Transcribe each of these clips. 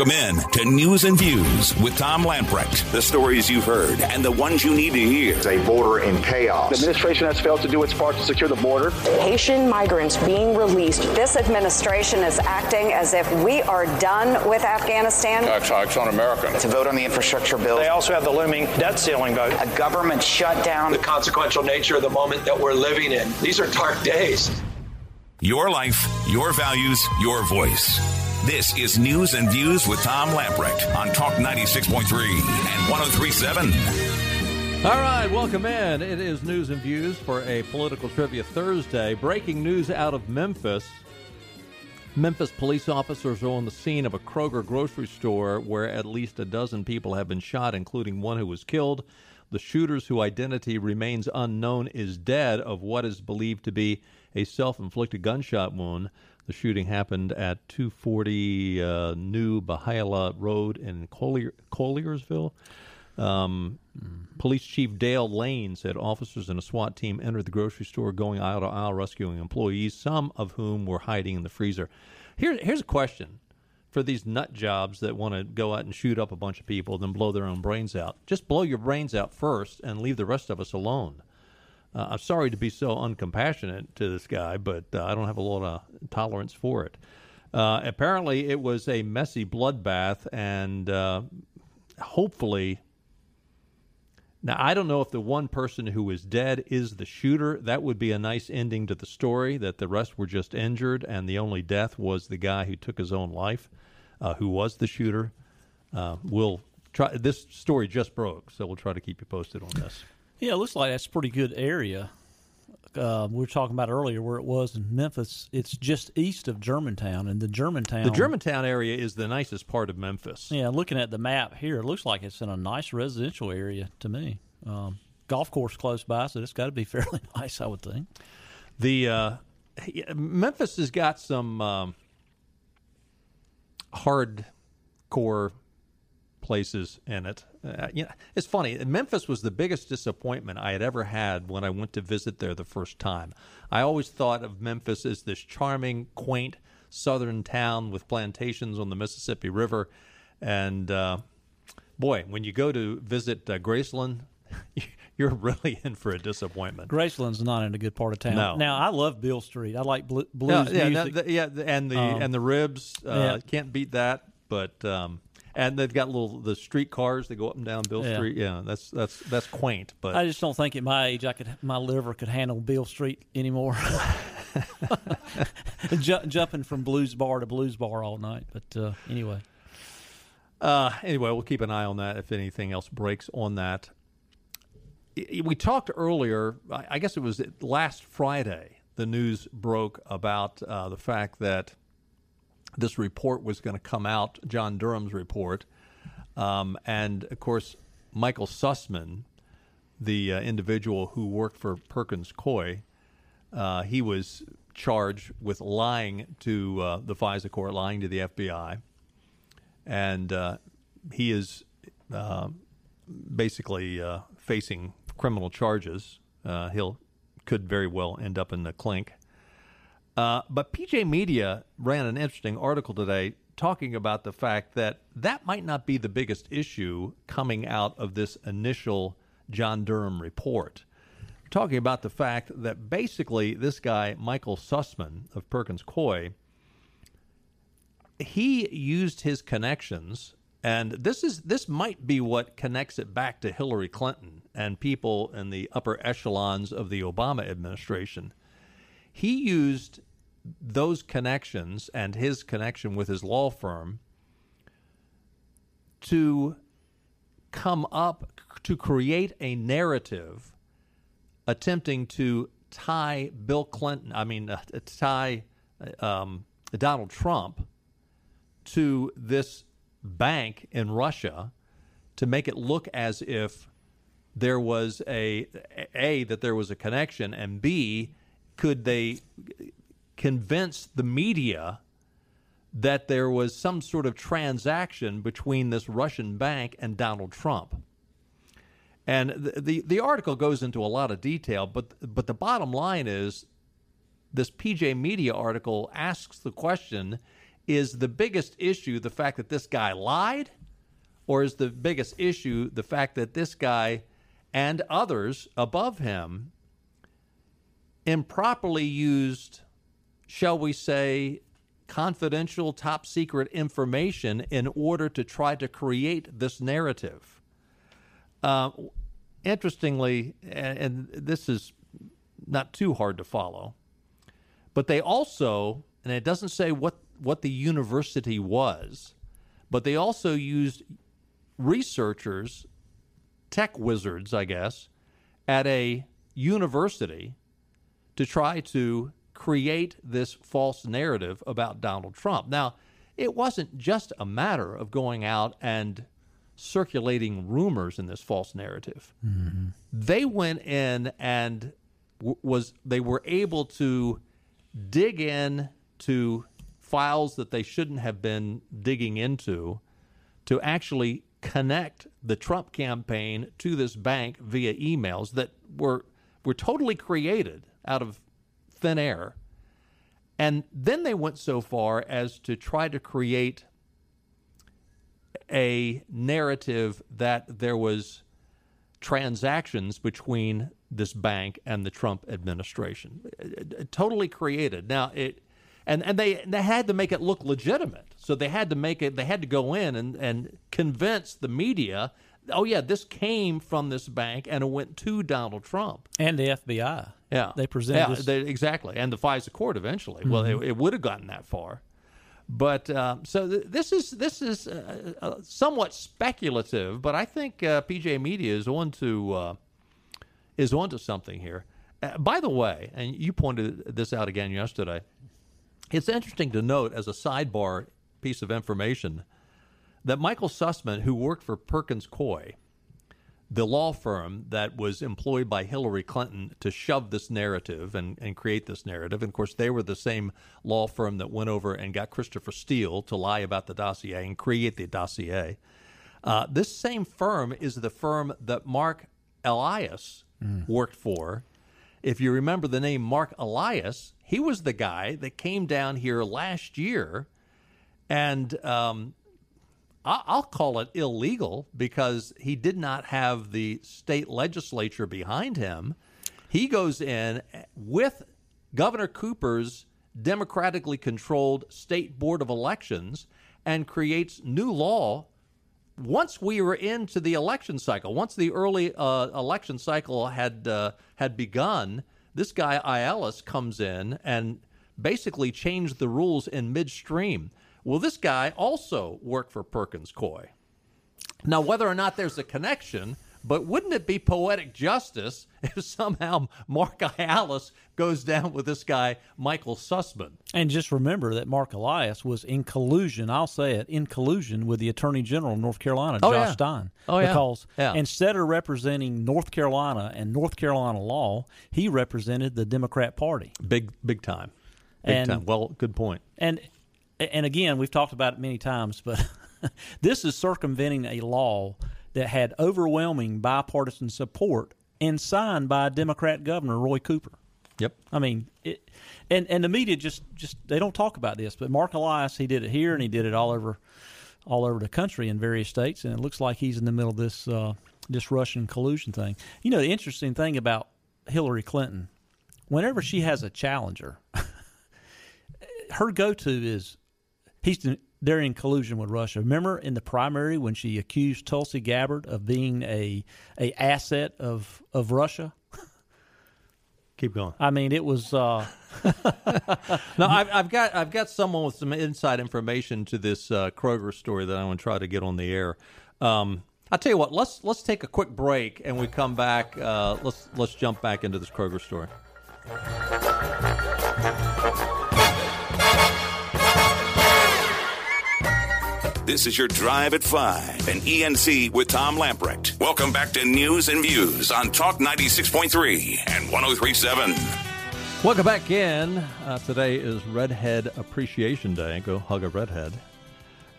Welcome in to News and Views with Tom Lamprecht. The stories you've heard and the ones you need to hear. It's a border in chaos. The administration has failed to do its part to secure the border. Haitian migrants being released. This administration is acting as if we are done with Afghanistan. Attacks on America. To vote on the infrastructure bill. They also have the looming debt ceiling vote. A government shutdown. The consequential nature of the moment that we're living in. These are dark days. Your life, your values, your voice. This is News and Views with Tom Lamprecht on Talk 96.3 and 1037. All right, welcome in. It is News and Views for a Political Trivia Thursday. Breaking news out of Memphis. Memphis police officers are on the scene of a Kroger grocery store where at least a dozen people have been shot, including one who was killed. The shooters, whose identity remains unknown, is dead of what is believed to be a self inflicted gunshot wound. The shooting happened at 240 uh, New Byhalia Road in Collier, Colliersville. Um, Police Chief Dale Lane said officers and a SWAT team entered the grocery store going aisle to aisle rescuing employees, some of whom were hiding in the freezer. Here, here's a question for these nut jobs that want to go out and shoot up a bunch of people, then blow their own brains out. Just blow your brains out first and leave the rest of us alone. Uh, I'm sorry to be so uncompassionate to this guy, but uh, I don't have a lot of tolerance for it. Uh, apparently, it was a messy bloodbath, and uh, hopefully. Now, I don't know if the one person who is dead is the shooter. That would be a nice ending to the story, that the rest were just injured, and the only death was the guy who took his own life, uh, who was the shooter. Uh, we'll try. This story just broke, so we'll try to keep you posted on this. Yeah, it looks like that's a pretty good area. Uh, we were talking about earlier where it was in Memphis. It's just east of Germantown, and the Germantown. The Germantown area is the nicest part of Memphis. Yeah, looking at the map here, it looks like it's in a nice residential area to me. Um, golf course close by, so it's got to be fairly nice, I would think. The uh, Memphis has got some um, hardcore places in it. Uh, you know, it's funny. Memphis was the biggest disappointment I had ever had when I went to visit there the first time. I always thought of Memphis as this charming, quaint southern town with plantations on the Mississippi River, and uh, boy, when you go to visit uh, Graceland. You're really in for a disappointment. Graceland's not in a good part of town. No. Now I love Beale Street. I like blues no, yeah, music. No, the, yeah, and the um, and the ribs. Uh, yeah. Can't beat that. But um, and they've got little the street cars that go up and down Beale Yeah. Street. Yeah, that's that's that's quaint. But I just don't think at my age I could my liver could handle Beale Street anymore. Ju- jumping from blues bar to blues bar all night. But uh, anyway, Uh, anyway, we'll keep an eye on that if anything else breaks on that. We talked earlier, I I guess it was last Friday, the news broke about uh, the fact that this report was going to come out, John Durham's report. Um, and of course, Michael Sussmann, the uh, individual who worked for Perkins Coie, uh, he was charged with lying to uh, the FISA court, lying to the FBI and uh, he is uh, basically uh, facing criminal charges. Uh, he'll could very well end up in the clink. Uh, but PJ Media ran an interesting article today talking about the fact that that might not be the biggest issue coming out of this initial John Durham report. Talking about the fact that basically this guy Michael Sussmann of Perkins Coie he used his connections and this is this might be what connects it back to Hillary Clinton and people in the upper echelons of the Obama administration. He used those connections and his connection with his law firm to come up to create a narrative attempting to tie Bill Clinton, I mean, uh, tie um, Donald Trump to this bank in Russia to make it look as if there was a a that there was a connection and b could they convince the media that there was some sort of transaction between this Russian bank and Donald Trump. And the, the, the article goes into a lot of detail, but but the bottom line is this PJ Media article asks the question is the biggest issue the fact that this guy lied, or is the biggest issue the fact that this guy and others above him improperly used, shall we say, confidential, top secret information in order to try to create this narrative? Uh, interestingly, and, and this is not too hard to follow, but they also, and it doesn't say what, what the university was, but they also used researchers, tech wizards, I guess, at a university to try to create this false narrative about Donald Trump. Now, it wasn't just a matter of going out and circulating rumors in this false narrative. Mm-hmm. They went in and w- was they were able to dig in to files that they shouldn't have been digging into to actually connect the Trump campaign to this bank via emails that were were totally created out of thin air. And then they went so far as to try to create a narrative that there was transactions between this bank and the Trump administration. Uh, uh, uh, totally created. Now it and and they they had to make it look legitimate. So they had to make it they had to go in and and convince the media oh yeah, this came from this bank and it went to Donald Trump and the FBI. Yeah, they presented yeah, they, exactly, and the FISA court eventually. Mm-hmm. Well, it, it would have gotten that far, but um, so th- this is this is uh, uh, somewhat speculative, but I think uh, PJ Media is on to uh, is on to something here. Uh, by the way, and you pointed this out again yesterday. It's interesting to note as a sidebar piece of information that Michael Sussmann, who worked for Perkins Coie, the law firm that was employed by Hillary Clinton to shove this narrative and, and create this narrative. And of course, they were the same law firm that went over and got Christopher Steele to lie about the dossier and create the dossier. Uh, this same firm is the firm that Mark Elias mm. worked for. If you remember the name Mark Elias, he was the guy that came down here last year and um, I'll call it illegal because he did not have the state legislature behind him. He goes in with Governor Cooper's democratically controlled state board of elections and creates new law. Once we were into the election cycle, once the early uh, election cycle had uh, had begun, this guy Elias comes in and basically changed the rules in midstream. Well, this guy also worked for Perkins Coie. Now, whether or not there's a connection, but wouldn't it be poetic justice if somehow Mark Elias goes down with this guy, Michael Sussmann? And just remember that Mark Elias was in collusion, I'll say it, in collusion with the Attorney General of North Carolina, oh, Josh yeah. Stein. Oh, yeah. Because yeah. instead of representing North Carolina and North Carolina law, he represented the Democrat Party. Big, big time. Big and, time. Well, good point. And and again, we've talked about it many times, but this is circumventing a law that had overwhelming bipartisan support and signed by Democrat Governor Roy Cooper. Yep. I mean, it, and and the media just just they don't talk about this, but Mark Elias he did it here and he did it all over all over the country in various states, and it looks like he's in the middle of this uh, this Russian collusion thing. You know, the interesting thing about Hillary Clinton, whenever she has a challenger, her go to is he's they're in collusion with Russia. Remember in the primary when she accused Tulsi Gabbard of being a a asset of of Russia. Keep going. I mean, it was. Uh... no, I've, I've, got I've got someone with some inside information to this uh, Kroger story that I want to try to get on the air. Um, I'll tell you what. Let's let's take a quick break, and we come back. Uh, let's let's jump back into this Kroger story. This is your Drive at 5 and ENC with Tom Lamprecht. Welcome back to News and Views on Talk 96.3 and 1037. Welcome back in. Uh, today is Redhead Appreciation Day. Go hug a redhead.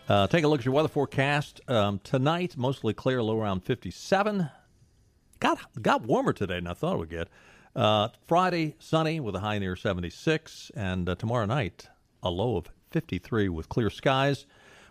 Uh, take a look at your weather forecast. Um, tonight, mostly clear, low around 57. Got, got warmer today than I thought it would get. Uh, Friday, sunny with a high near 76. And uh, tomorrow night, a low of 53 with clear skies.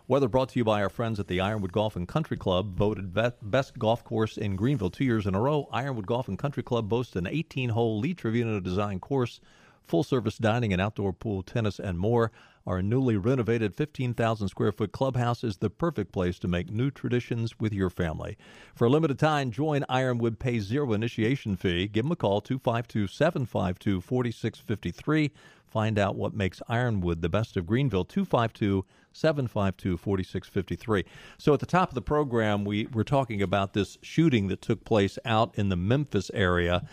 Weather brought to you by our friends at the Ironwood Golf and Country Club, voted best golf course in Greenville two years in a row. Ironwood Golf and Country Club boasts an 18 hole Lee Trevino design course, full service dining and outdoor pool, tennis, and more. Our newly renovated 15,000 square foot clubhouse is the perfect place to make new traditions with your family. For a limited time, join Ironwood Pay Zero initiation fee. Give them a call, 252 752 4653. Find out what makes Ironwood the best of Greenville, 252 752 4653. So at the top of the program, we were talking about this shooting that took place out in the Memphis area.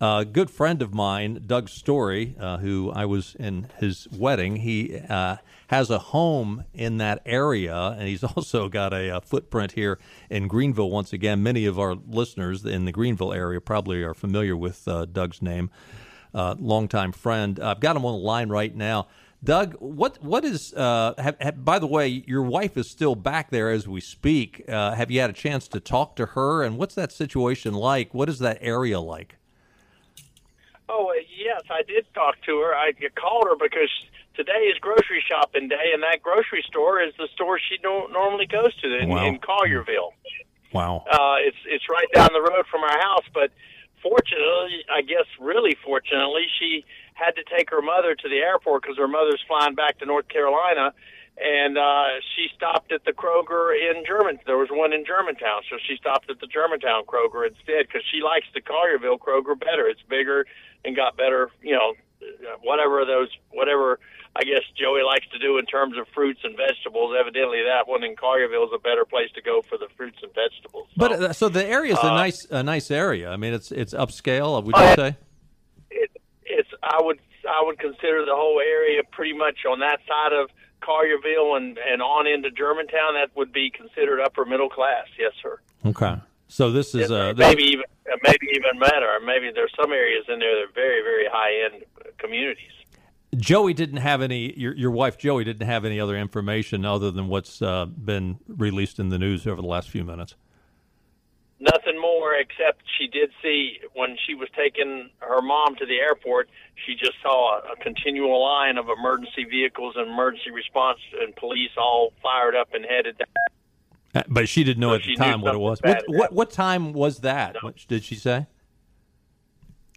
A good friend of mine, Doug Story, uh, who I was in his wedding, he uh, has a home in that area, and he's also got a, a, footprint here in Greenville. Once again, many of our listeners in the Greenville area probably are familiar with uh, Doug's name. Uh, longtime friend. I've got him on the line right now. Doug, what what is? Uh, have, have, by the way, your wife is still back there as we speak. Uh, have you had a chance to talk to her? And what's that situation like? What is that area like? Oh uh, yes, I did talk to her. I called her because today is grocery shopping day, and that grocery store is the store she don't normally goes to in, wow. in Collierville. Wow. Uh, it's it's right down the road from our house, but fortunately, I guess really fortunately, she had to take her mother to the airport because her mother's flying back to North Carolina, and uh, she stopped at the Kroger in German. There was one in Germantown, so she stopped at the Germantown Kroger instead because she likes the Collierville Kroger better. It's bigger and got better, you know, whatever those whatever I guess Joey likes to do in terms of fruits and vegetables. Evidently, that one in Collierville is a better place to go for the fruits and vegetables. So, but uh, so the area is a uh, nice a nice area. I mean, it's it's upscale. Would you say? it's I would I would consider the whole area pretty much on that side of Collierville and and on into Germantown. That would be considered upper middle class. Yes, sir. Okay. So this is uh, maybe even maybe even better. Maybe there's some areas in there that are very very high end communities. Joey didn't have any. Your your wife Joey didn't have any other information other than what's uh, been released in the news over the last few minutes nothing more except she did see when she was taking her mom to the airport she just saw a, a continual line of emergency vehicles and emergency response and police all fired up and headed down. Uh, but she didn't know so at the time what it was what, what, what time was that no. what did she say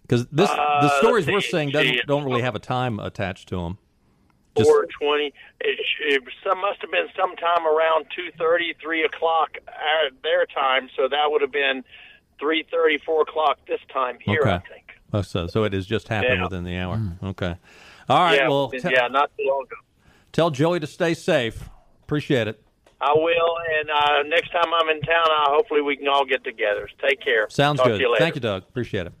because this uh, the stories we're saying doesn't don't really have a time attached to them four twenty. It, it some must have been sometime around two thirty, three o'clock at their time. So that would have been three thirty, four o'clock this time here. Okay. I think. Oh, so so it has just happened yeah. within the hour. Mm. Okay. All right. Yeah, well, t- yeah, not too long ago. Tell Joey to stay safe. Appreciate it. I will, and uh, next time I'm in town, uh, hopefully we can all get together. Take care. Sounds Talk good. You Thank you, Doug. Appreciate it.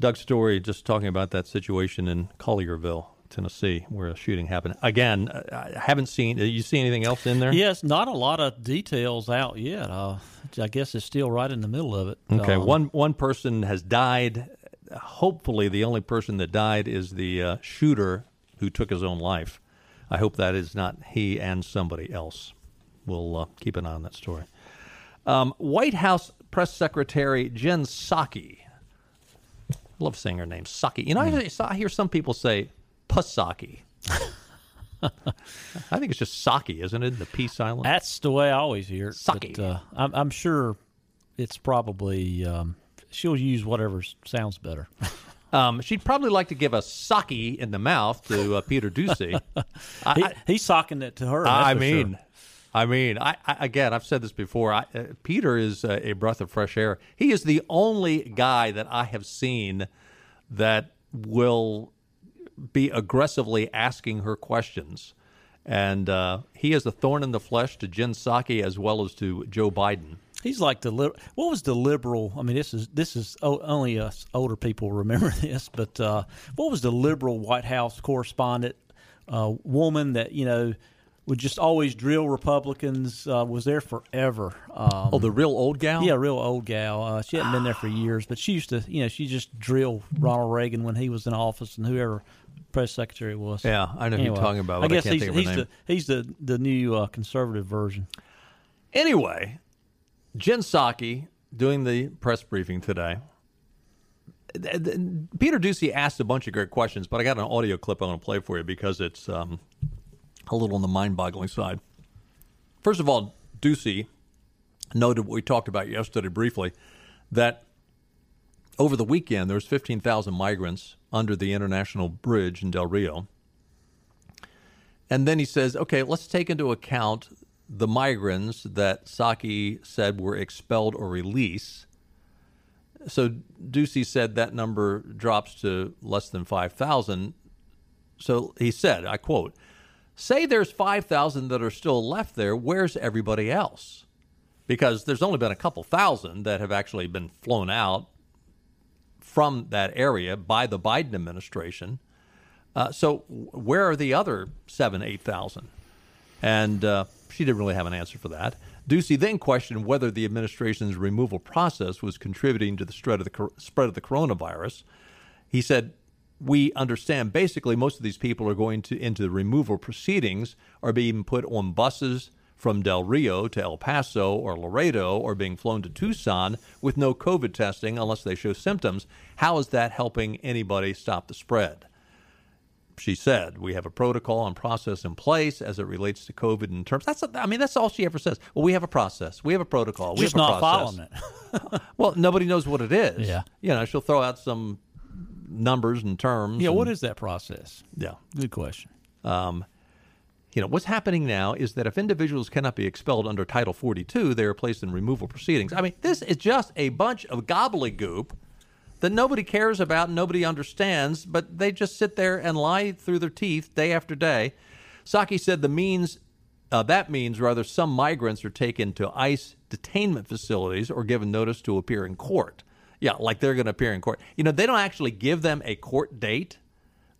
Doug Story just talking about that situation in Collierville. Tennessee, where a shooting happened. Again, I haven't seen. You see anything else in there? Yes, not a lot of details out yet. Uh, I guess it's still right in the middle of it. Okay, um, one one person has died. Hopefully, the only person that died is the uh, shooter who took his own life. I hope that is not he and somebody else. We'll uh, keep an eye on that story. Um, White House Press Secretary Jen Psaki. I love saying her name, Psaki. You know, mm. I, I hear some people say Pasaki. I think it's just Saki, isn't it? The P silent. That's the way I always hear it. Sake. But, uh, I'm, I'm, sure it's probably um, she'll use whatever sounds better. Um, she'd probably like to give a sake in the mouth to uh, Peter Doocy. he, he's socking it to her. I mean, sure. I mean, I, I, again, I've said this before. I, uh, Peter is uh, a breath of fresh air. He is the only guy that I have seen that will be aggressively asking her questions. And uh, he is a thorn in the flesh to Jen Psaki as well as to Joe Biden. He's like the what was the liberal? I mean, this is this is only us older people remember this, but uh, what was the liberal White House correspondent uh, woman that you know would just always drill Republicans? Uh, was there forever? Um, oh, the real old gal. Yeah, real old gal. Uh, she hadn't been there for years, but she used to, you know, she just drill Ronald Reagan when he was in office and whoever press secretary was. Yeah, I know anyway, who you're talking about. I guess I he's, he's the he's the the new uh, conservative version. Anyway, Jen Psaki doing the press briefing today. Peter Doocy asked a bunch of great questions, but I got an audio clip I want to play for you because it's um, a little on the mind-boggling side. First of all, Doocy noted what we talked about yesterday briefly that over the weekend there was 15,000 migrants under the international bridge in Del Rio. And then he says, okay, let's take into account the migrants that Psaki said were expelled or released. So Doocy said that number drops to less than 5,000. So he said, I quote, say there's 5,000 that are still left there, where's everybody else? Because there's only been a couple thousand that have actually been flown out from that area by the Biden administration. Uh, so where are the other seven, 8,000? And uh, she didn't really have an answer for that. Doocy then questioned whether the administration's removal process was contributing to the spread of the, spread of the coronavirus. He said, we understand basically most of these people are going to into the removal proceedings are being put on buses from Del Rio to El Paso or Laredo or being flown to Tucson with no COVID testing unless they show symptoms. How is that helping anybody stop the spread? She said, "We have a protocol and process in place as it relates to COVID in terms." That's, I mean, that's all she ever says. Well, we have a process, we have a protocol, we Just have a not process. following it. well, nobody knows what it is. Yeah. you know, she'll throw out some numbers and terms. Yeah, and- what is that process? Yeah. Good question. Um, you know, what's happening now is that if individuals cannot be expelled under Title 42, they are placed in removal proceedings. I mean, this is just a bunch of gobbledygook that nobody cares about, nobody understands, but they just sit there and lie through their teeth day after day. Psaki said the means uh, that means rather some migrants are taken to ICE detainment facilities or given notice to appear in court. Yeah, like they're going to appear in court. You know, they don't actually give them a court date.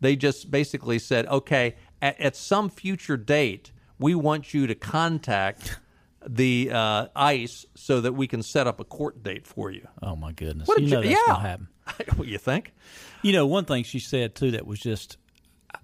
They just basically said, okay, at, at some future date, we want you to contact the uh, ICE so that we can set up a court date for you. Oh my goodness! What a you know that's yeah. gonna happen. what you think? You know, one thing she said too that was just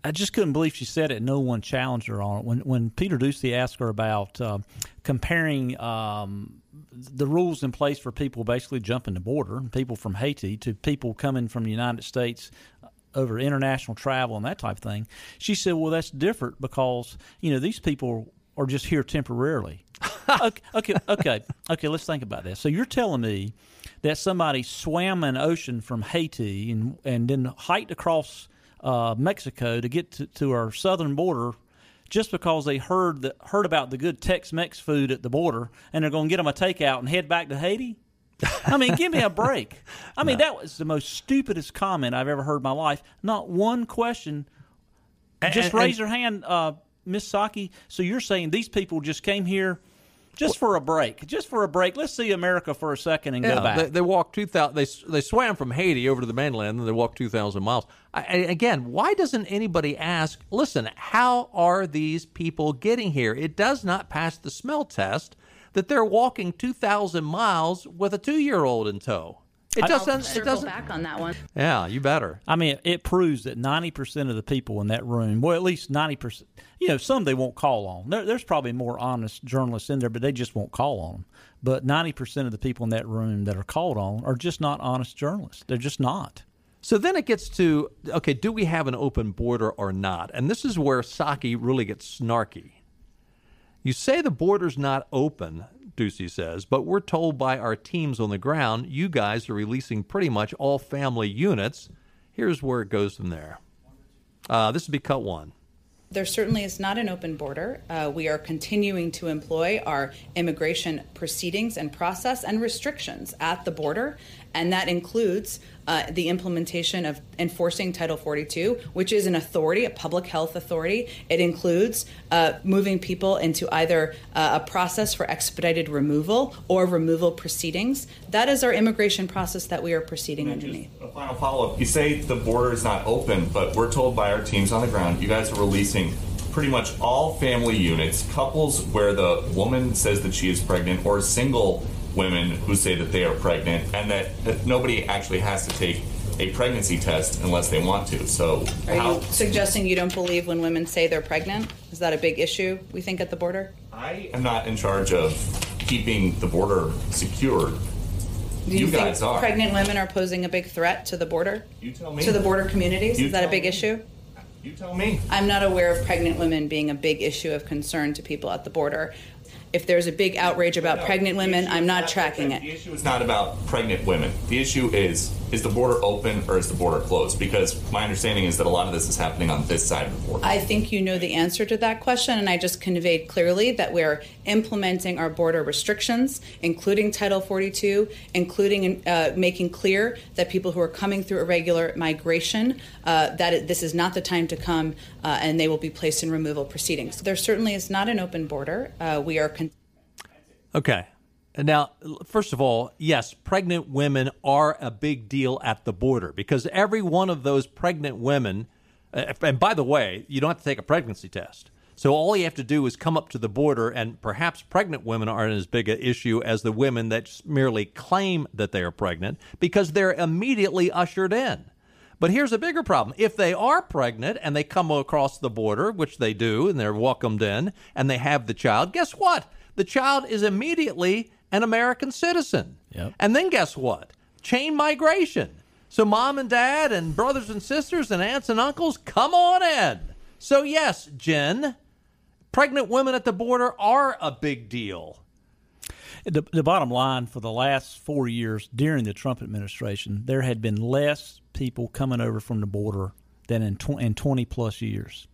I just couldn't believe she said it. No one challenged her on it. When when Peter Doocy asked her about uh, comparing um, the rules in place for people basically jumping the border, people from Haiti to people coming from the United States uh, over international travel and that type of thing, she said, "Well, that's different because you know these people are just here temporarily." okay, okay, okay, okay. Let's think about this. So you're telling me that somebody swam an ocean from Haiti and and then hiked across uh, Mexico to get to, to our southern border just because they heard the, heard about the good Tex-Mex food at the border and they're going to get them a takeout and head back to Haiti? I mean, give me a break. I mean, that was the most stupidest comment I've ever heard in my life. Not one question. Just and- raise your hand, uh, Miss Psaki. So you're saying these people just came here just for a break? Just for a break? Let's see America for a second and Yeah, go back. They, they walked two thousand. They they swam from Haiti over to the mainland, and they walked two thousand miles. I, I- again, why doesn't anybody ask? Listen, how are these people getting here? It does not pass the smell test that they're walking two thousand miles with a two-year-old in tow. It doesn't. It doesn't. back on that one. Yeah, you better. I mean, it proves that ninety percent of the people in that room, well, at least ninety percent. You know, some they won't call on. There, there's probably more honest journalists in there, but they just won't call on them. But ninety percent of the people in that room that are called on are just not honest journalists. They're just not. So then it gets to okay, do we have an open border or not? And this is where Psaki really gets snarky. You say the border's not open, Doocy says, but we're told by our teams on the ground you guys are releasing pretty much all family units. Here's where it goes from there. Uh, this would be cut one. There certainly is not an open border. Uh, we are continuing to employ our immigration proceedings and process and restrictions at the border, and that includes uh, the implementation of enforcing Title 42, which is an authority, a public health authority. It includes uh, moving people into either uh, a process for expedited removal or removal proceedings. That is our immigration process that we are proceeding underneath. A final follow up. You say the border is not open, but we're told by our teams on the ground you guys are releasing pretty much all family units, couples where the woman says that she is pregnant, or single women who say that they are pregnant, and that, that nobody actually has to take a pregnancy test unless they want to. So, Are how, you suggesting you don't believe when women say they're pregnant? Is that a big issue we think at the border? I am not in charge of keeping the border secure. Do you, guys think are. pregnant women are posing a big threat to the border? You tell me. To the border communities? You Is that a big me. issue? You tell me. I'm not aware of pregnant women being a big issue of concern to people at the border. If there's a big outrage about No, pregnant women, issue I'm not tracking it. The issue is not about pregnant women. The issue is is the border open or is the border closed? Because my understanding is that a lot of this is happening on this side of the border. I think you know the answer to that question, and I just conveyed clearly that we're implementing our border restrictions, including Title 42, including uh, making clear that people who are coming through irregular migration, uh, that it, this is not the time to come, uh, and they will be placed in removal proceedings. There certainly is not an open border. Uh, we are. Con- Okay. Now, first of all, yes, pregnant women are a big deal at the border because every one of those pregnant women, uh, and by the way, you don't have to take a pregnancy test. So all you have to do is come up to the border, and perhaps pregnant women aren't as big an issue as the women that merely claim that they are pregnant because they're immediately ushered in. But here's a bigger problem. If they are pregnant and they come across the border, which they do, and they're welcomed in, and they have the child, guess what? The child is immediately an American citizen. Yep. And then guess what? Chain migration. So mom and dad and brothers and sisters and aunts and uncles, come on in. So yes, Jen, pregnant women at the border are a big deal. The, the bottom line for the last four years during the Trump administration, there had been less people coming over from the border than in, tw- in 20 plus years.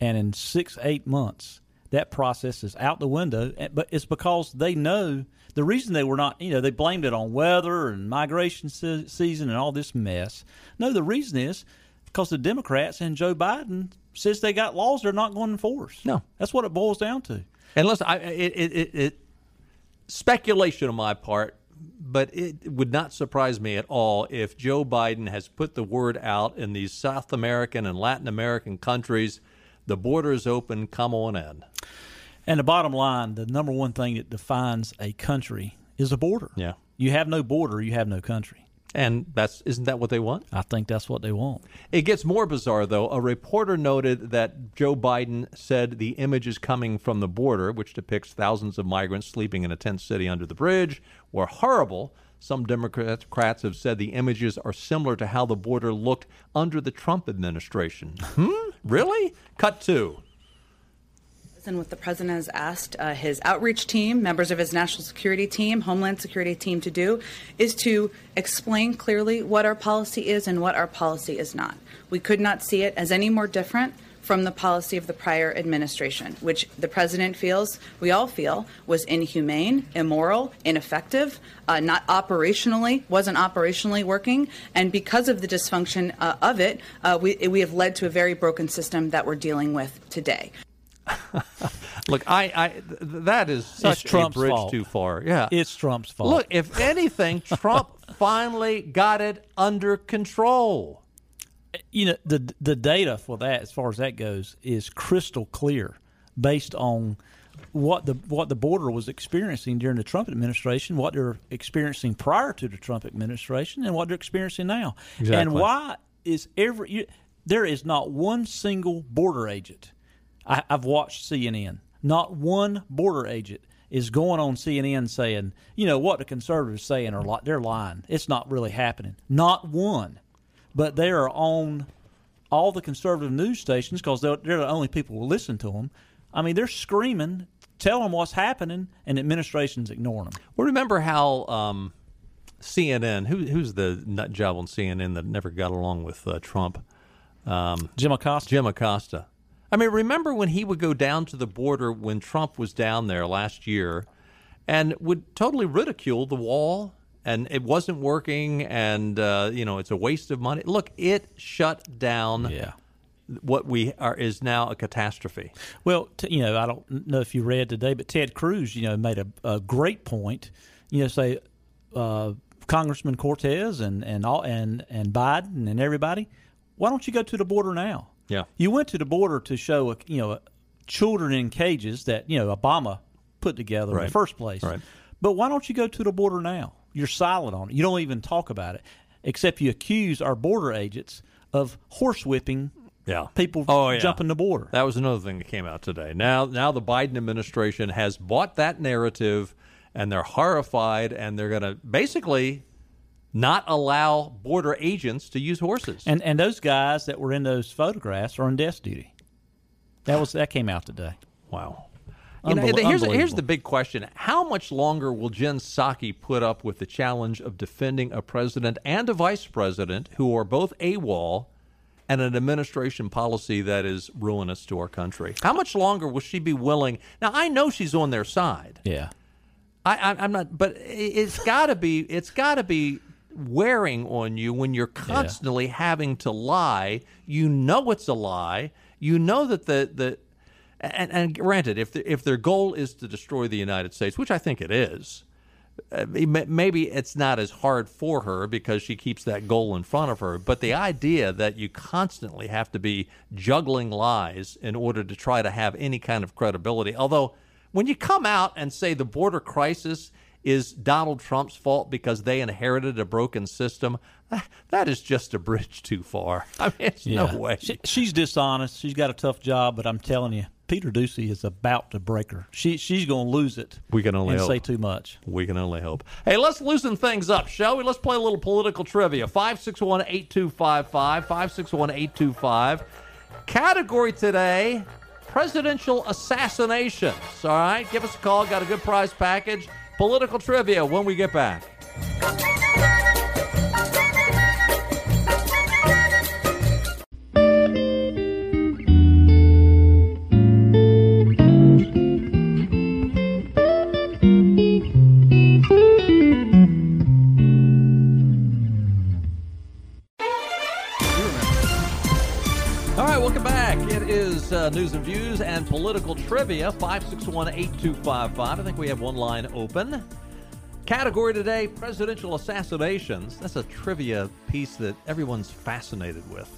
And in six, eight months, that process is out the window. Eh, but it's because they know the reason they were not, you know, they blamed it on weather and migration se- season and all this mess. No, the reason is because the Democrats and Joe Biden says they got laws they're not going to enforce. No. That's what it boils down to. And listen, I, it, it, it, it speculation on my part, but it would not surprise me at all if Joe Biden has put the word out in these South American and Latin American countries. The border is open. Come on in. And the bottom line, the number one thing that defines a country is a border. Yeah. You have no border, you have no country. And that's isn't that what they want? I think that's what they want. It gets more bizarre, though. A reporter noted that Joe Biden said the images coming from the border, which depicts thousands of migrants sleeping in a tent city under the bridge, were horrible. Some Democrats have said the images are similar to how the border looked under the Trump administration. hmm? Really? Cut two. And what the president has asked uh, his outreach team, members of his national security team, homeland security team to do is to explain clearly what our policy is and what our policy is not. We could not see it as any more different from the policy of the prior administration, which the president feels, we all feel, was inhumane, immoral, ineffective, uh, not operationally, wasn't operationally working. And because of the dysfunction uh, of it, uh, we, we have led to a very broken system that we're dealing with today. Look, I, I th- that is such it's Trump's a bridge fault. too far. Yeah, It's Trump's fault. Look, if anything, Trump finally got it under control. You know the the data for that as far as that goes is crystal clear based on what the what the border was experiencing during the Trump administration, what they're experiencing prior to the Trump administration, and what they're experiencing now. And why is every you, there is not one single border agent. I, I've watched CNN. Not one border agent is going on CNN saying, you know, what the conservatives saying are li- they're lying. It's not really happening. Not one but they are on all the conservative news stations because they're, they're the only people who listen to them. I mean, they're screaming, tell them what's happening, and administration's ignoring them. Well, remember how um, CNN, who, who's the nut job on CNN that never got along with uh, Trump? Um, Jim Acosta. Jim Acosta. I mean, remember when he would go down to the border when Trump was down there last year and would totally ridicule the wall and it wasn't working and, uh, you know, it's a waste of money. Look, it shut down Yeah. what we are is now a catastrophe. Well, t- you know, I don't know if you read today, but Ted Cruz, you know, made a, a great point. You know, say uh, Congressman Cortez and and all and and Biden and everybody, why don't you go to the border now? Yeah. You went to the border to show, a, you know, children in cages that you know Obama put together in the first place. Right. But why don't you go to the border now? You're silent on it. You don't even talk about it, except you accuse our border agents of horsewhipping Yeah. people Oh, yeah. jumping the border. That was another thing that came out today. Now, now the Biden administration has bought that narrative, and they're horrified, and they're going to basically not allow border agents to use horses. And and those guys that were in those photographs are on desk duty. That was that came out today. Wow. You know, here's, here's the big question. How much longer will Jen Psaki put up with the challenge of defending a president and a vice president who are both AWOL and an administration policy that is ruinous to our country? How much longer will she be willing? Now, I know she's on their side. Yeah. I, I, am not, but it's got to be. It's got to be wearing on you when you're constantly yeah. having to lie. You know it's a lie. You know that the the and, and granted, if the, if their goal is to destroy the United States, which I think it is, uh, maybe it's not as hard for her because she keeps that goal in front of her. But the idea that you constantly have to be juggling lies in order to try to have any kind of credibility, although when you come out and say the border crisis is Donald Trump's fault because they inherited a broken system, that is just a bridge too far. I mean, it's yeah. no way. She, she's dishonest. She's got a tough job, but I'm telling you, Peter Doocy is about to break her. She she's going to lose it. We can only and hope. say too much. We can only hope. Hey, let's loosen things up, shall we? Let's play a little political trivia. 561-8255, 561-8255. Category today, presidential assassinations. All right, give us a call. Got a good prize package. Political trivia when we get back. Uh, news and views and political trivia. 561 8255. I think we have one line open. Category today presidential assassinations. That's a trivia piece that everyone's fascinated with.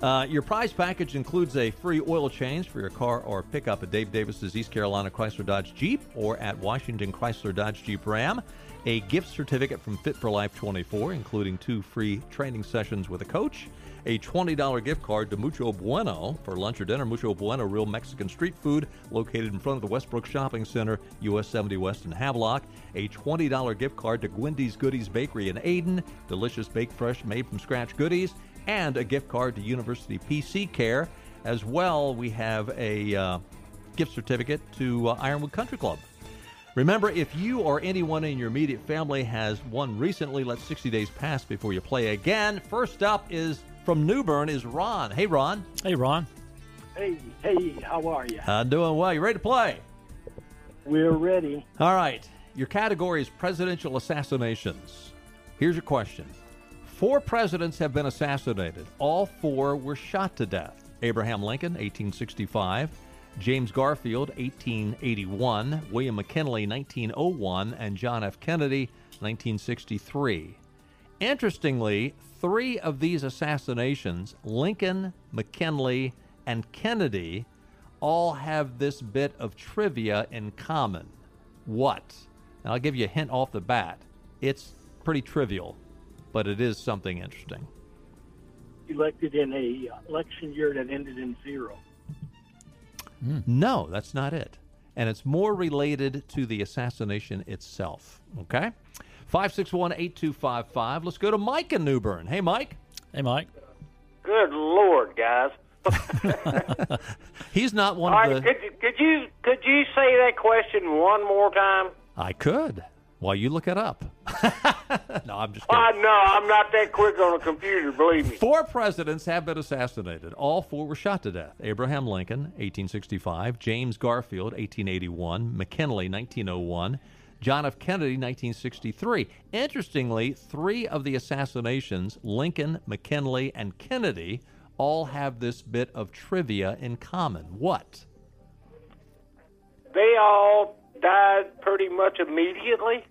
Uh, your prize package includes a free oil change for your car or pickup at Dave Davis's East Carolina Chrysler Dodge Jeep or at Washington Chrysler Dodge Jeep Ram. A gift certificate from Fit for Life 24, including two free training sessions with a coach a $20 gift card to Mucho Bueno for lunch or dinner. Mucho Bueno, real Mexican street food located in front of the Westbrook Shopping Center, US 70 West in Havelock. A $20 gift card to Gwendy's Goodies Bakery in Ayden, delicious baked fresh made from scratch goodies. And a gift card to University PC Care. As well, we have a uh, gift certificate to uh, Ironwood Country Club. Remember, if you or anyone in your immediate family has won recently, let 60 days pass before you play again. First up is from New Bern is Ron. Hey, Ron. Hey, Ron. Hey, hey, how are you? Uh, I'm doing well. You ready to play? We're ready. All right. Your category is presidential assassinations. Here's your question Four presidents have been assassinated. All four were shot to death Abraham Lincoln, 1865. James Garfield, 1881, William McKinley, 1901, and John F. Kennedy, 1963. Interestingly, three of these assassinations, Lincoln, McKinley, and Kennedy, all have this bit of trivia in common. What? Now, I'll give you a hint off the bat. It's pretty trivial, but it is something interesting. Elected in a election year that ended in zero. Mm. No, that's not it. And it's more related to the assassination itself. Okay? 561 8255. Let's go to Mike in New Bern. Hey, Mike. Hey, Mike. Good Lord, guys. He's not one All of right, the. Could, could you could you say that question one more time? I could. While you look it up. no, I'm just kidding. Uh, no, I'm not that quick on a computer, believe me. Four presidents have been assassinated. All four were shot to death. Abraham Lincoln, 1865, James Garfield, 1881, McKinley, 1901, John F. Kennedy, 1963. Interestingly, three of the assassinations, Lincoln, McKinley, and Kennedy, all have this bit of trivia in common. What? They all died pretty much immediately?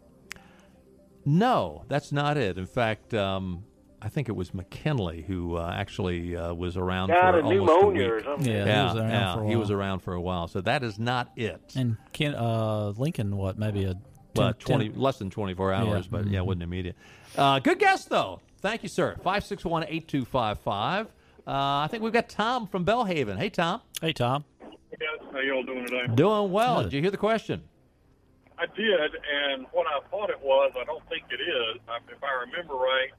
No, that's not it. In fact, um, I think it was McKinley who uh, actually uh, was around Died for of almost pneumonia a or week. something. Yeah, yeah, he was around yeah, for a he while. was around for a while. So that is not it. And Ken, uh, Lincoln, what, maybe a 10, But 20, 10 less than 24 hours, but yeah, Mhm. wasn't immediate. Uh, good guess, though. Thank you, sir. 561 8255. Uh, I think we've got Tom from Belhaven. Hey, Tom. Hey, Tom. Yes, how y'all doing today? Doing well. Good. Did you hear the question? I did, and what I thought it was, I don't think it is. If I remember right,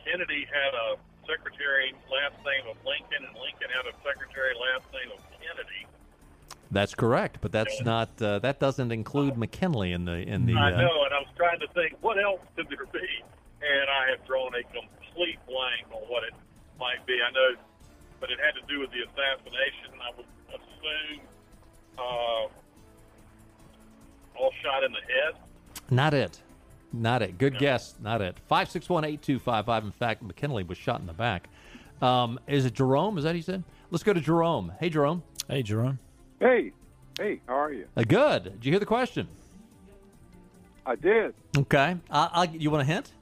Kennedy had a secretary last name of Lincoln, and Lincoln had a secretary last name of Kennedy. That's correct, but that's not. Uh, that doesn't include McKinley in the in the. I uh, know, and I was trying to think what else could there be, and I have drawn a complete blank on what it might be. I know, but it had to do with the assassination. I would assume uh, all shot in the head. Not it. Not it. Good guess. Not it. 5618255. In fact, McKinley was shot in the back. Um, is it Jerome? Is that what he said? Let's go to Jerome. Hey, Jerome. Hey, Jerome. Hey, hey, how are you? Uh, good. Did you hear the question? I did. Okay. Uh, I'll, you want a hint?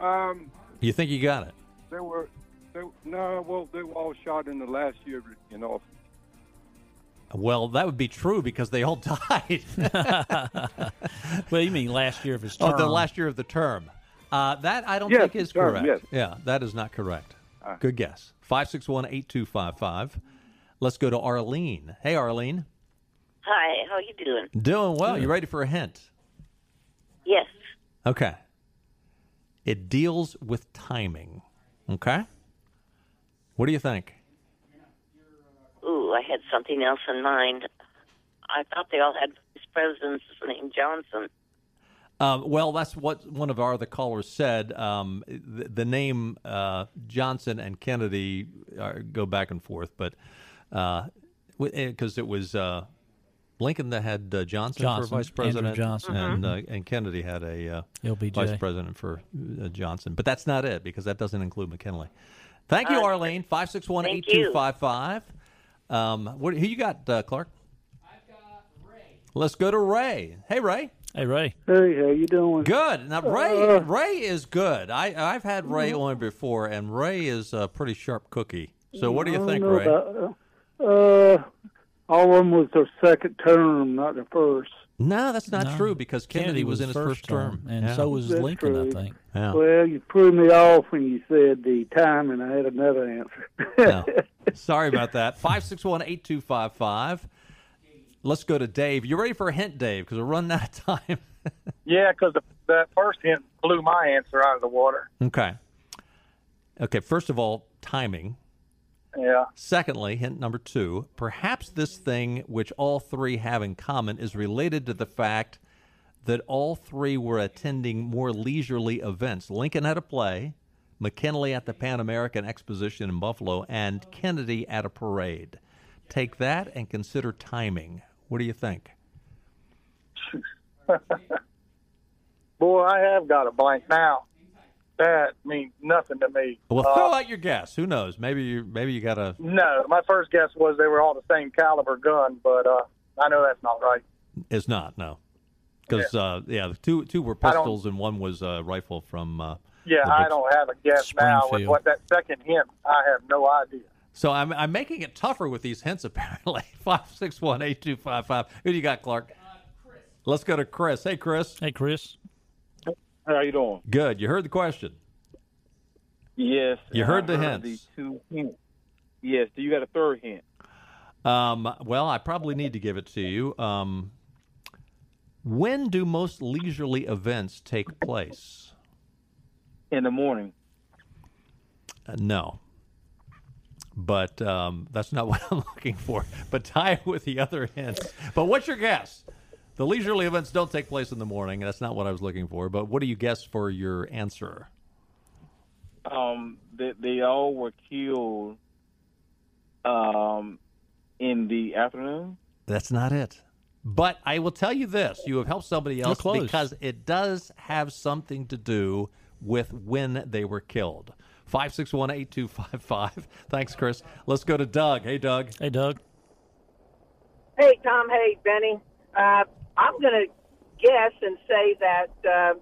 Um, You think you got it? they were, they, no, well, they were all shot in the last year in office. Well, that would be true because they all died. well, you mean last year of his term? Oh, the last year of the term. Uh, that I don't Yes, think is term, correct. yes. Yeah, that is not correct. Good guess. 5618255. Let's go to Arlene. Hey, Arlene. Hi, how are you doing? Doing well. You ready for a hint? Yes. Okay. It deals with timing. Okay. What do you think? Ooh, I had something else in mind. I thought they all had vice presidents named Johnson. Um, well, that's what one of our other callers said. Um, the, the name uh, Johnson and Kennedy uh, go back and forth, but because it was uh, Lincoln that had uh, Johnson, Johnson, for vice Andrew president, Johnson. and uh, and Kennedy had a uh, vice president for uh, Johnson. But that's not it because that doesn't include McKinley. Thank you, Uh, Arlene. Five six one eight thank you. two five five. Um, what who you got, uh, Clark? I've got Ray. Let's go to Ray. Hey, Ray. Hey, Ray. Hey, how you doing? Good. Now Ray, Uh, Ray is good. I I've had Ray Mm-hmm. on before, and Ray is a pretty sharp cookie. So what do you I think, Ray? about- uh, all of them was their second term, not their first. No, that's not No. true because Kennedy, Kennedy was, was in his first first term, term, and Yeah. so was That's Lincoln, I think. Yeah. Well, you threw me off when you said the time, and I had another answer. No. Sorry about that. Five six one eight two five five. Let's go to Dave. You ready for a hint, Dave? Because we're running out of time. Yeah, because that first hint blew my answer out of the water. okay. Okay. First of all, timing. Yeah. Secondly, hint number two, perhaps this thing which all three have in common is related to the fact that all three were attending more leisurely events. Lincoln had a play, McKinley at the Pan American Exposition in Buffalo, and Kennedy at a parade. Take that and consider timing. What do you think? Boy, I have got a blank now. That means nothing to me. Well, Uh, throw out your guess. Who knows? Maybe you maybe you got a no, my first guess was they were all the same caliber gun, but uh, I know that's not right. is not no, because uh, yeah, the two two were pistols and one was a rifle from. Uh, Yeah, I don't have a guess now. With what that second hint, I have no idea. So I'm I'm making it tougher with these hints apparently. Five six one eight two five five. Who do you got, Clark? Chris. Let's go to Chris. Hey, Chris. Hey, Chris. How you doing? Good. You heard the question. Yes. You I heard the The hints. two hints. Yes. Do you got a third hint? Um, well, I probably need to give it to you. Um, when do most leisurely events take place? In the morning. Uh, no. But um, that's not what I'm looking for. But tie it with the other hints. But what's your guess? The leisurely events don't take place in the morning. That's not what I was looking for. But what do you guess for your answer? Um, they, they all were killed um, in the afternoon. That's not it. But I will tell you this: you have helped somebody else because it does have something to do with when they were killed. Five six one eight two five five. Thanks, Chris. Let's go to Doug. Hey, Doug. Hey, Doug. Hey, Tom. Hey, Benny. Uh, I'm going to guess and say that uh,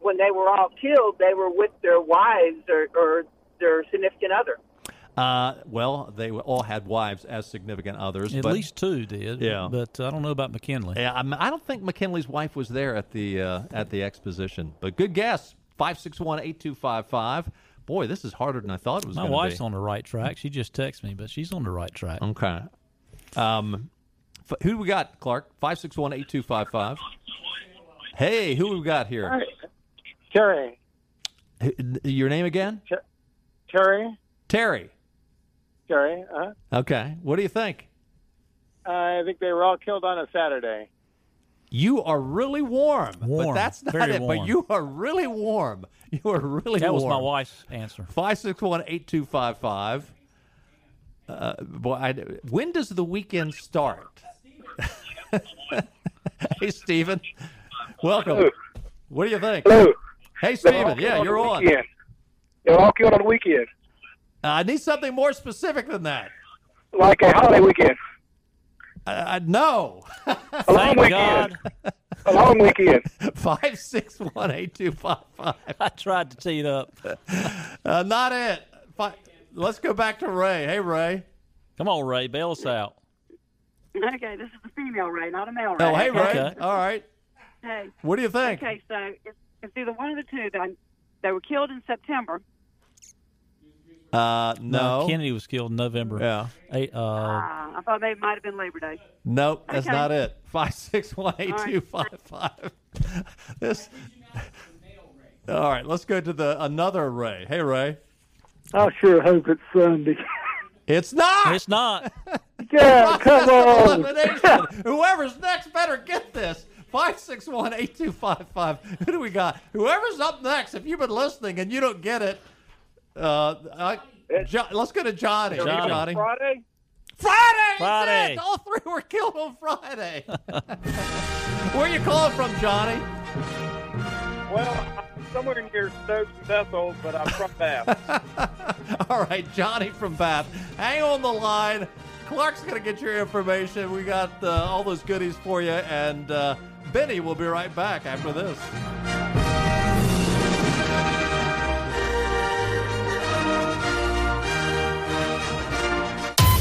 when they were all killed, they were with their wives or, or their significant other. Uh, well, they all had wives as significant others. At but, least two did. Yeah. But I don't know about McKinley. Yeah, I'm, I don't think McKinley's wife was there at the uh, at the exposition. But good guess. Five six one eight two five five. Boy, this is harder than I thought it was. My gonna wife's be. on the right track. She just texted me, but she's on the right track. Okay. Um, F- Who do we got, Clark? 561 8255. Hey, who we got here? Terry. H- Your name again? Terry. Terry. Terry. Uh, Okay. What do you think? I think they were all killed on a Saturday. You are really warm, but that's not Very it. warm. But you are really warm. You are really warm. That was my wife's answer. 561 8255. Uh, boy, I, when does the weekend start? hey, Stephen. Welcome. Hello. What do you think? Hello. Hey, They Stephen. Yeah, you're the on. weekend. They were all killed on the weekend, Uh, I need something more specific than that. like a holiday weekend, Uh, no. a long weekend, a long weekend. Five six one eight two five five. I tried to tee it up. Uh, not it. Fi- Let's go back to Ray. Hey, Ray. Come on, Ray, bail us out. Okay, this is a female Ray, not a male Ray. Oh, hey, Ray. Okay. All right. Hey. What do you think? Okay, so it's, it's either one of the two. They, they were killed in September. Uh, no. Kennedy was killed in November. Yeah. Eight, uh, Uh, I thought they might have been Labor Day. Nope, that's Okay. not it. Five six one eight two five five. This. All right, let's go to the another Ray. Hey, Ray. I sure hope it's Sunday. It's not. It's not. Yeah, come on. Whoever's next better get this. Five six one eight two five five. Who do we got? Whoever's up next. If you've been listening and you don't get it, uh, I, jo- let's go to Johnny. Johnny. Johnny. Friday. Friday. that's Friday. it. All three were killed on Friday. Where you calling from, Johnny? Well, I'm somewhere near Stokes and Bethel, but I'm from Bath. All right, Johnny from Bath. Hang on the line. Clark's going to get your information. We got uh, all those goodies for you. And uh, Benny will be right back after this.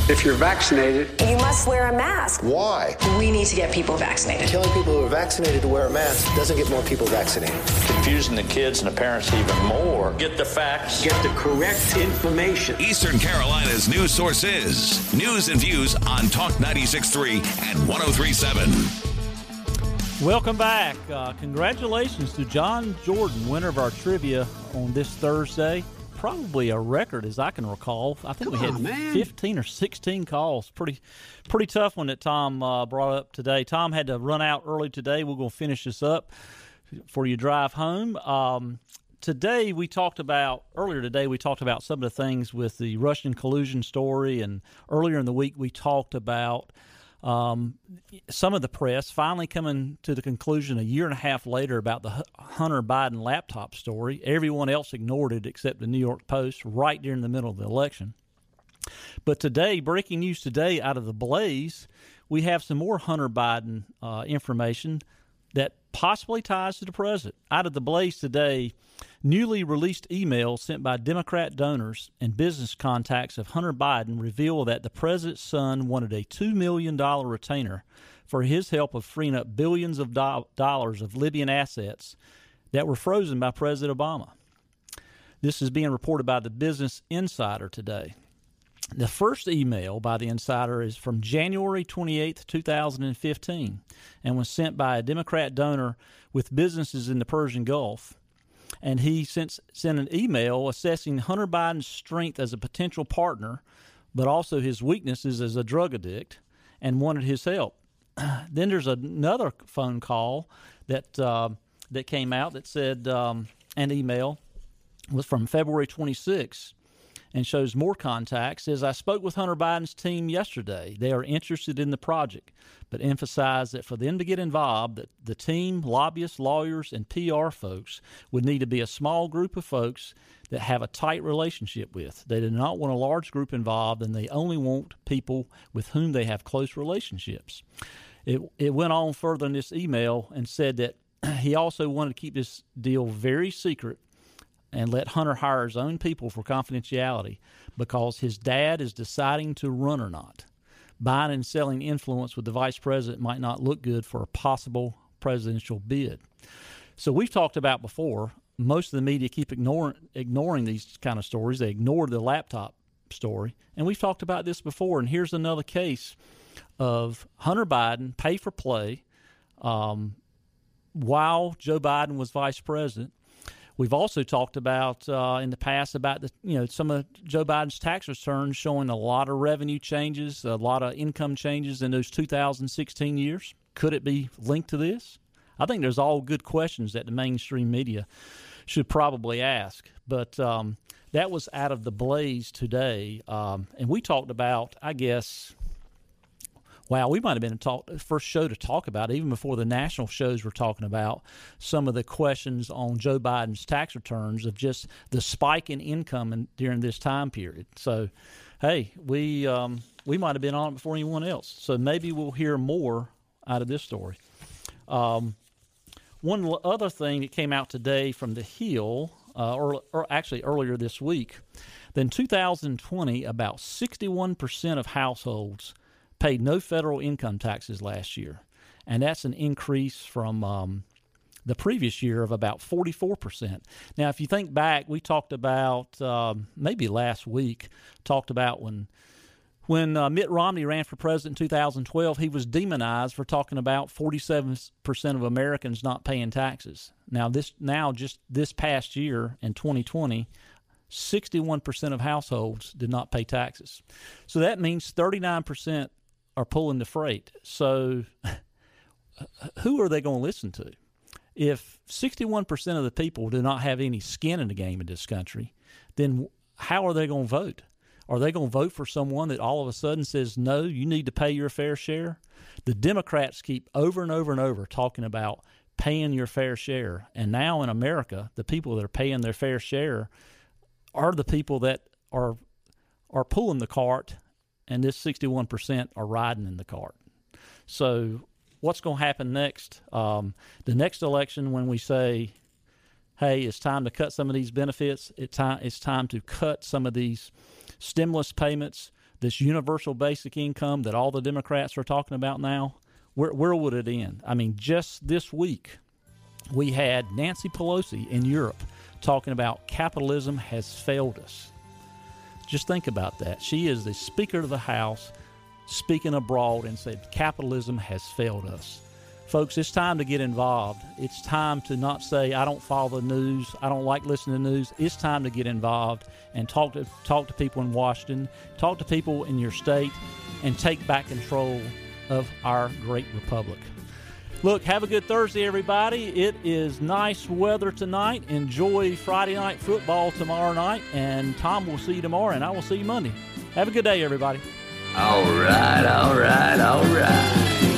If you're vaccinated, You must wear a mask. why? We need to get people vaccinated. Telling people who are vaccinated to wear a mask doesn't get more people vaccinated. Confusing the kids and the parents even more. Get the facts. Get the correct information. Eastern Carolina's news source is News and Views on Talk 96.3 and 103.7. Welcome back. Uh, congratulations to John Jordan, winner of our trivia on this Thursday. Probably a record, as I can recall. I think we had 15 or 16 calls. Pretty, pretty tough one that Tom uh, brought up today. Tom had to run out early today. We're going to finish this up for your drive home. Um, today we talked about earlier today we talked about some of the things with the Russian collusion story, and earlier in the week we talked about um, some of the press finally coming to the conclusion a year and a half later about the Hunter Biden laptop story. Everyone else ignored it except the New York Post right during the middle of the election. But today, breaking news today out of the Blaze, we have some more Hunter Biden uh, information that possibly ties to the president. Out of the Blaze today, newly released emails sent by Democrat donors and business contacts of Hunter Biden reveal that the president's son wanted a $2 million retainer for his help of freeing up billions of do- dollars of Libyan assets that were frozen by President Obama. This is being reported by the Business Insider today. The first email by the insider is from January 28, 2015, and was sent by a Democrat donor with businesses in the Persian Gulf. And he sent, sent an email assessing Hunter Biden's strength as a potential partner, but also his weaknesses as a drug addict, and wanted his help. then there's another phone call that uh, that came out that said um, an email was from February 26 and shows more contacts. Says I spoke with Hunter Biden's team yesterday. They are interested in the project, but emphasize that for them to get involved, that the team, lobbyists, lawyers, and PR folks would need to be a small group of folks that have a tight relationship with. They do not want a large group involved, and they only want people with whom they have close relationships. It, it went on further in this email and said that he also wanted to keep this deal very secret and let Hunter hire his own people for confidentiality because his dad is deciding to run or not. Buying and selling influence with the vice president might not look good for a possible presidential bid. So we've talked about before. Most of the media keep ignoring ignoring these kind of stories. They ignore the laptop story, and we've talked about this before. And here's another case of Hunter Biden pay for play um, while Joe Biden was vice president. We've also talked about uh, in the past about the you know some of Joe Biden's tax returns showing a lot of revenue changes, a lot of income changes in those 2016 years. Could it be linked to this? I think there's all good questions that the mainstream media should probably ask. But um, that was out of the blaze today, um, and we talked about, I guess, wow, we might have been the first show to talk about, even before the national shows were talking about some of the questions on Joe Biden's tax returns of just the spike in income in, during this time period. So, hey, we um, we might have been on it before anyone else. So maybe we'll hear more out of this story. Um, one other thing that came out today from the Hill, uh, or, or actually earlier this week, then 2020, about 61% of households paid no federal income taxes last year, and that's an increase from um, the previous year of about 44%. Now, if you think back, we talked about um, maybe last week, talked about when when uh, Mitt Romney ran for president in 2012, he was demonized for talking about 47% of Americans not paying taxes. Now, this now just this past year in 2020, 61% of households did not pay taxes. So that means 39% are pulling the freight. So who are they going to listen to? If 61% of the people do not have any skin in the game in this country, then how are they going to vote? Are they going to vote for someone that all of a sudden says, no, you need to pay your fair share? The Democrats keep over and over and over talking about paying your fair share. And now in America, the people that are paying their fair share are the people that are are pulling the cart and this 61% are riding in the cart. So, what's going to happen next? Um, the next election, when we say, hey, it's time to cut some of these benefits, it's time, it's time to cut some of these stimulus payments, this universal basic income that all the Democrats are talking about now, where, where would it end? I mean, just this week, we had Nancy Pelosi in Europe talking about capitalism has failed us. Just think about that. She is the Speaker of the House speaking abroad and said, Capitalism has failed us. Folks, it's time to get involved. It's time to not say, I don't follow the news, I don't like listening to news. It's time to get involved and talk to, talk to people in Washington, talk to people in your state, and take back control of our great republic. Look, have a good Thursday, everybody. It is nice weather tonight. Enjoy Friday night football tomorrow night. And Tom will see you tomorrow, and I will see you Monday. Have a good day, everybody. All right, all right, all right.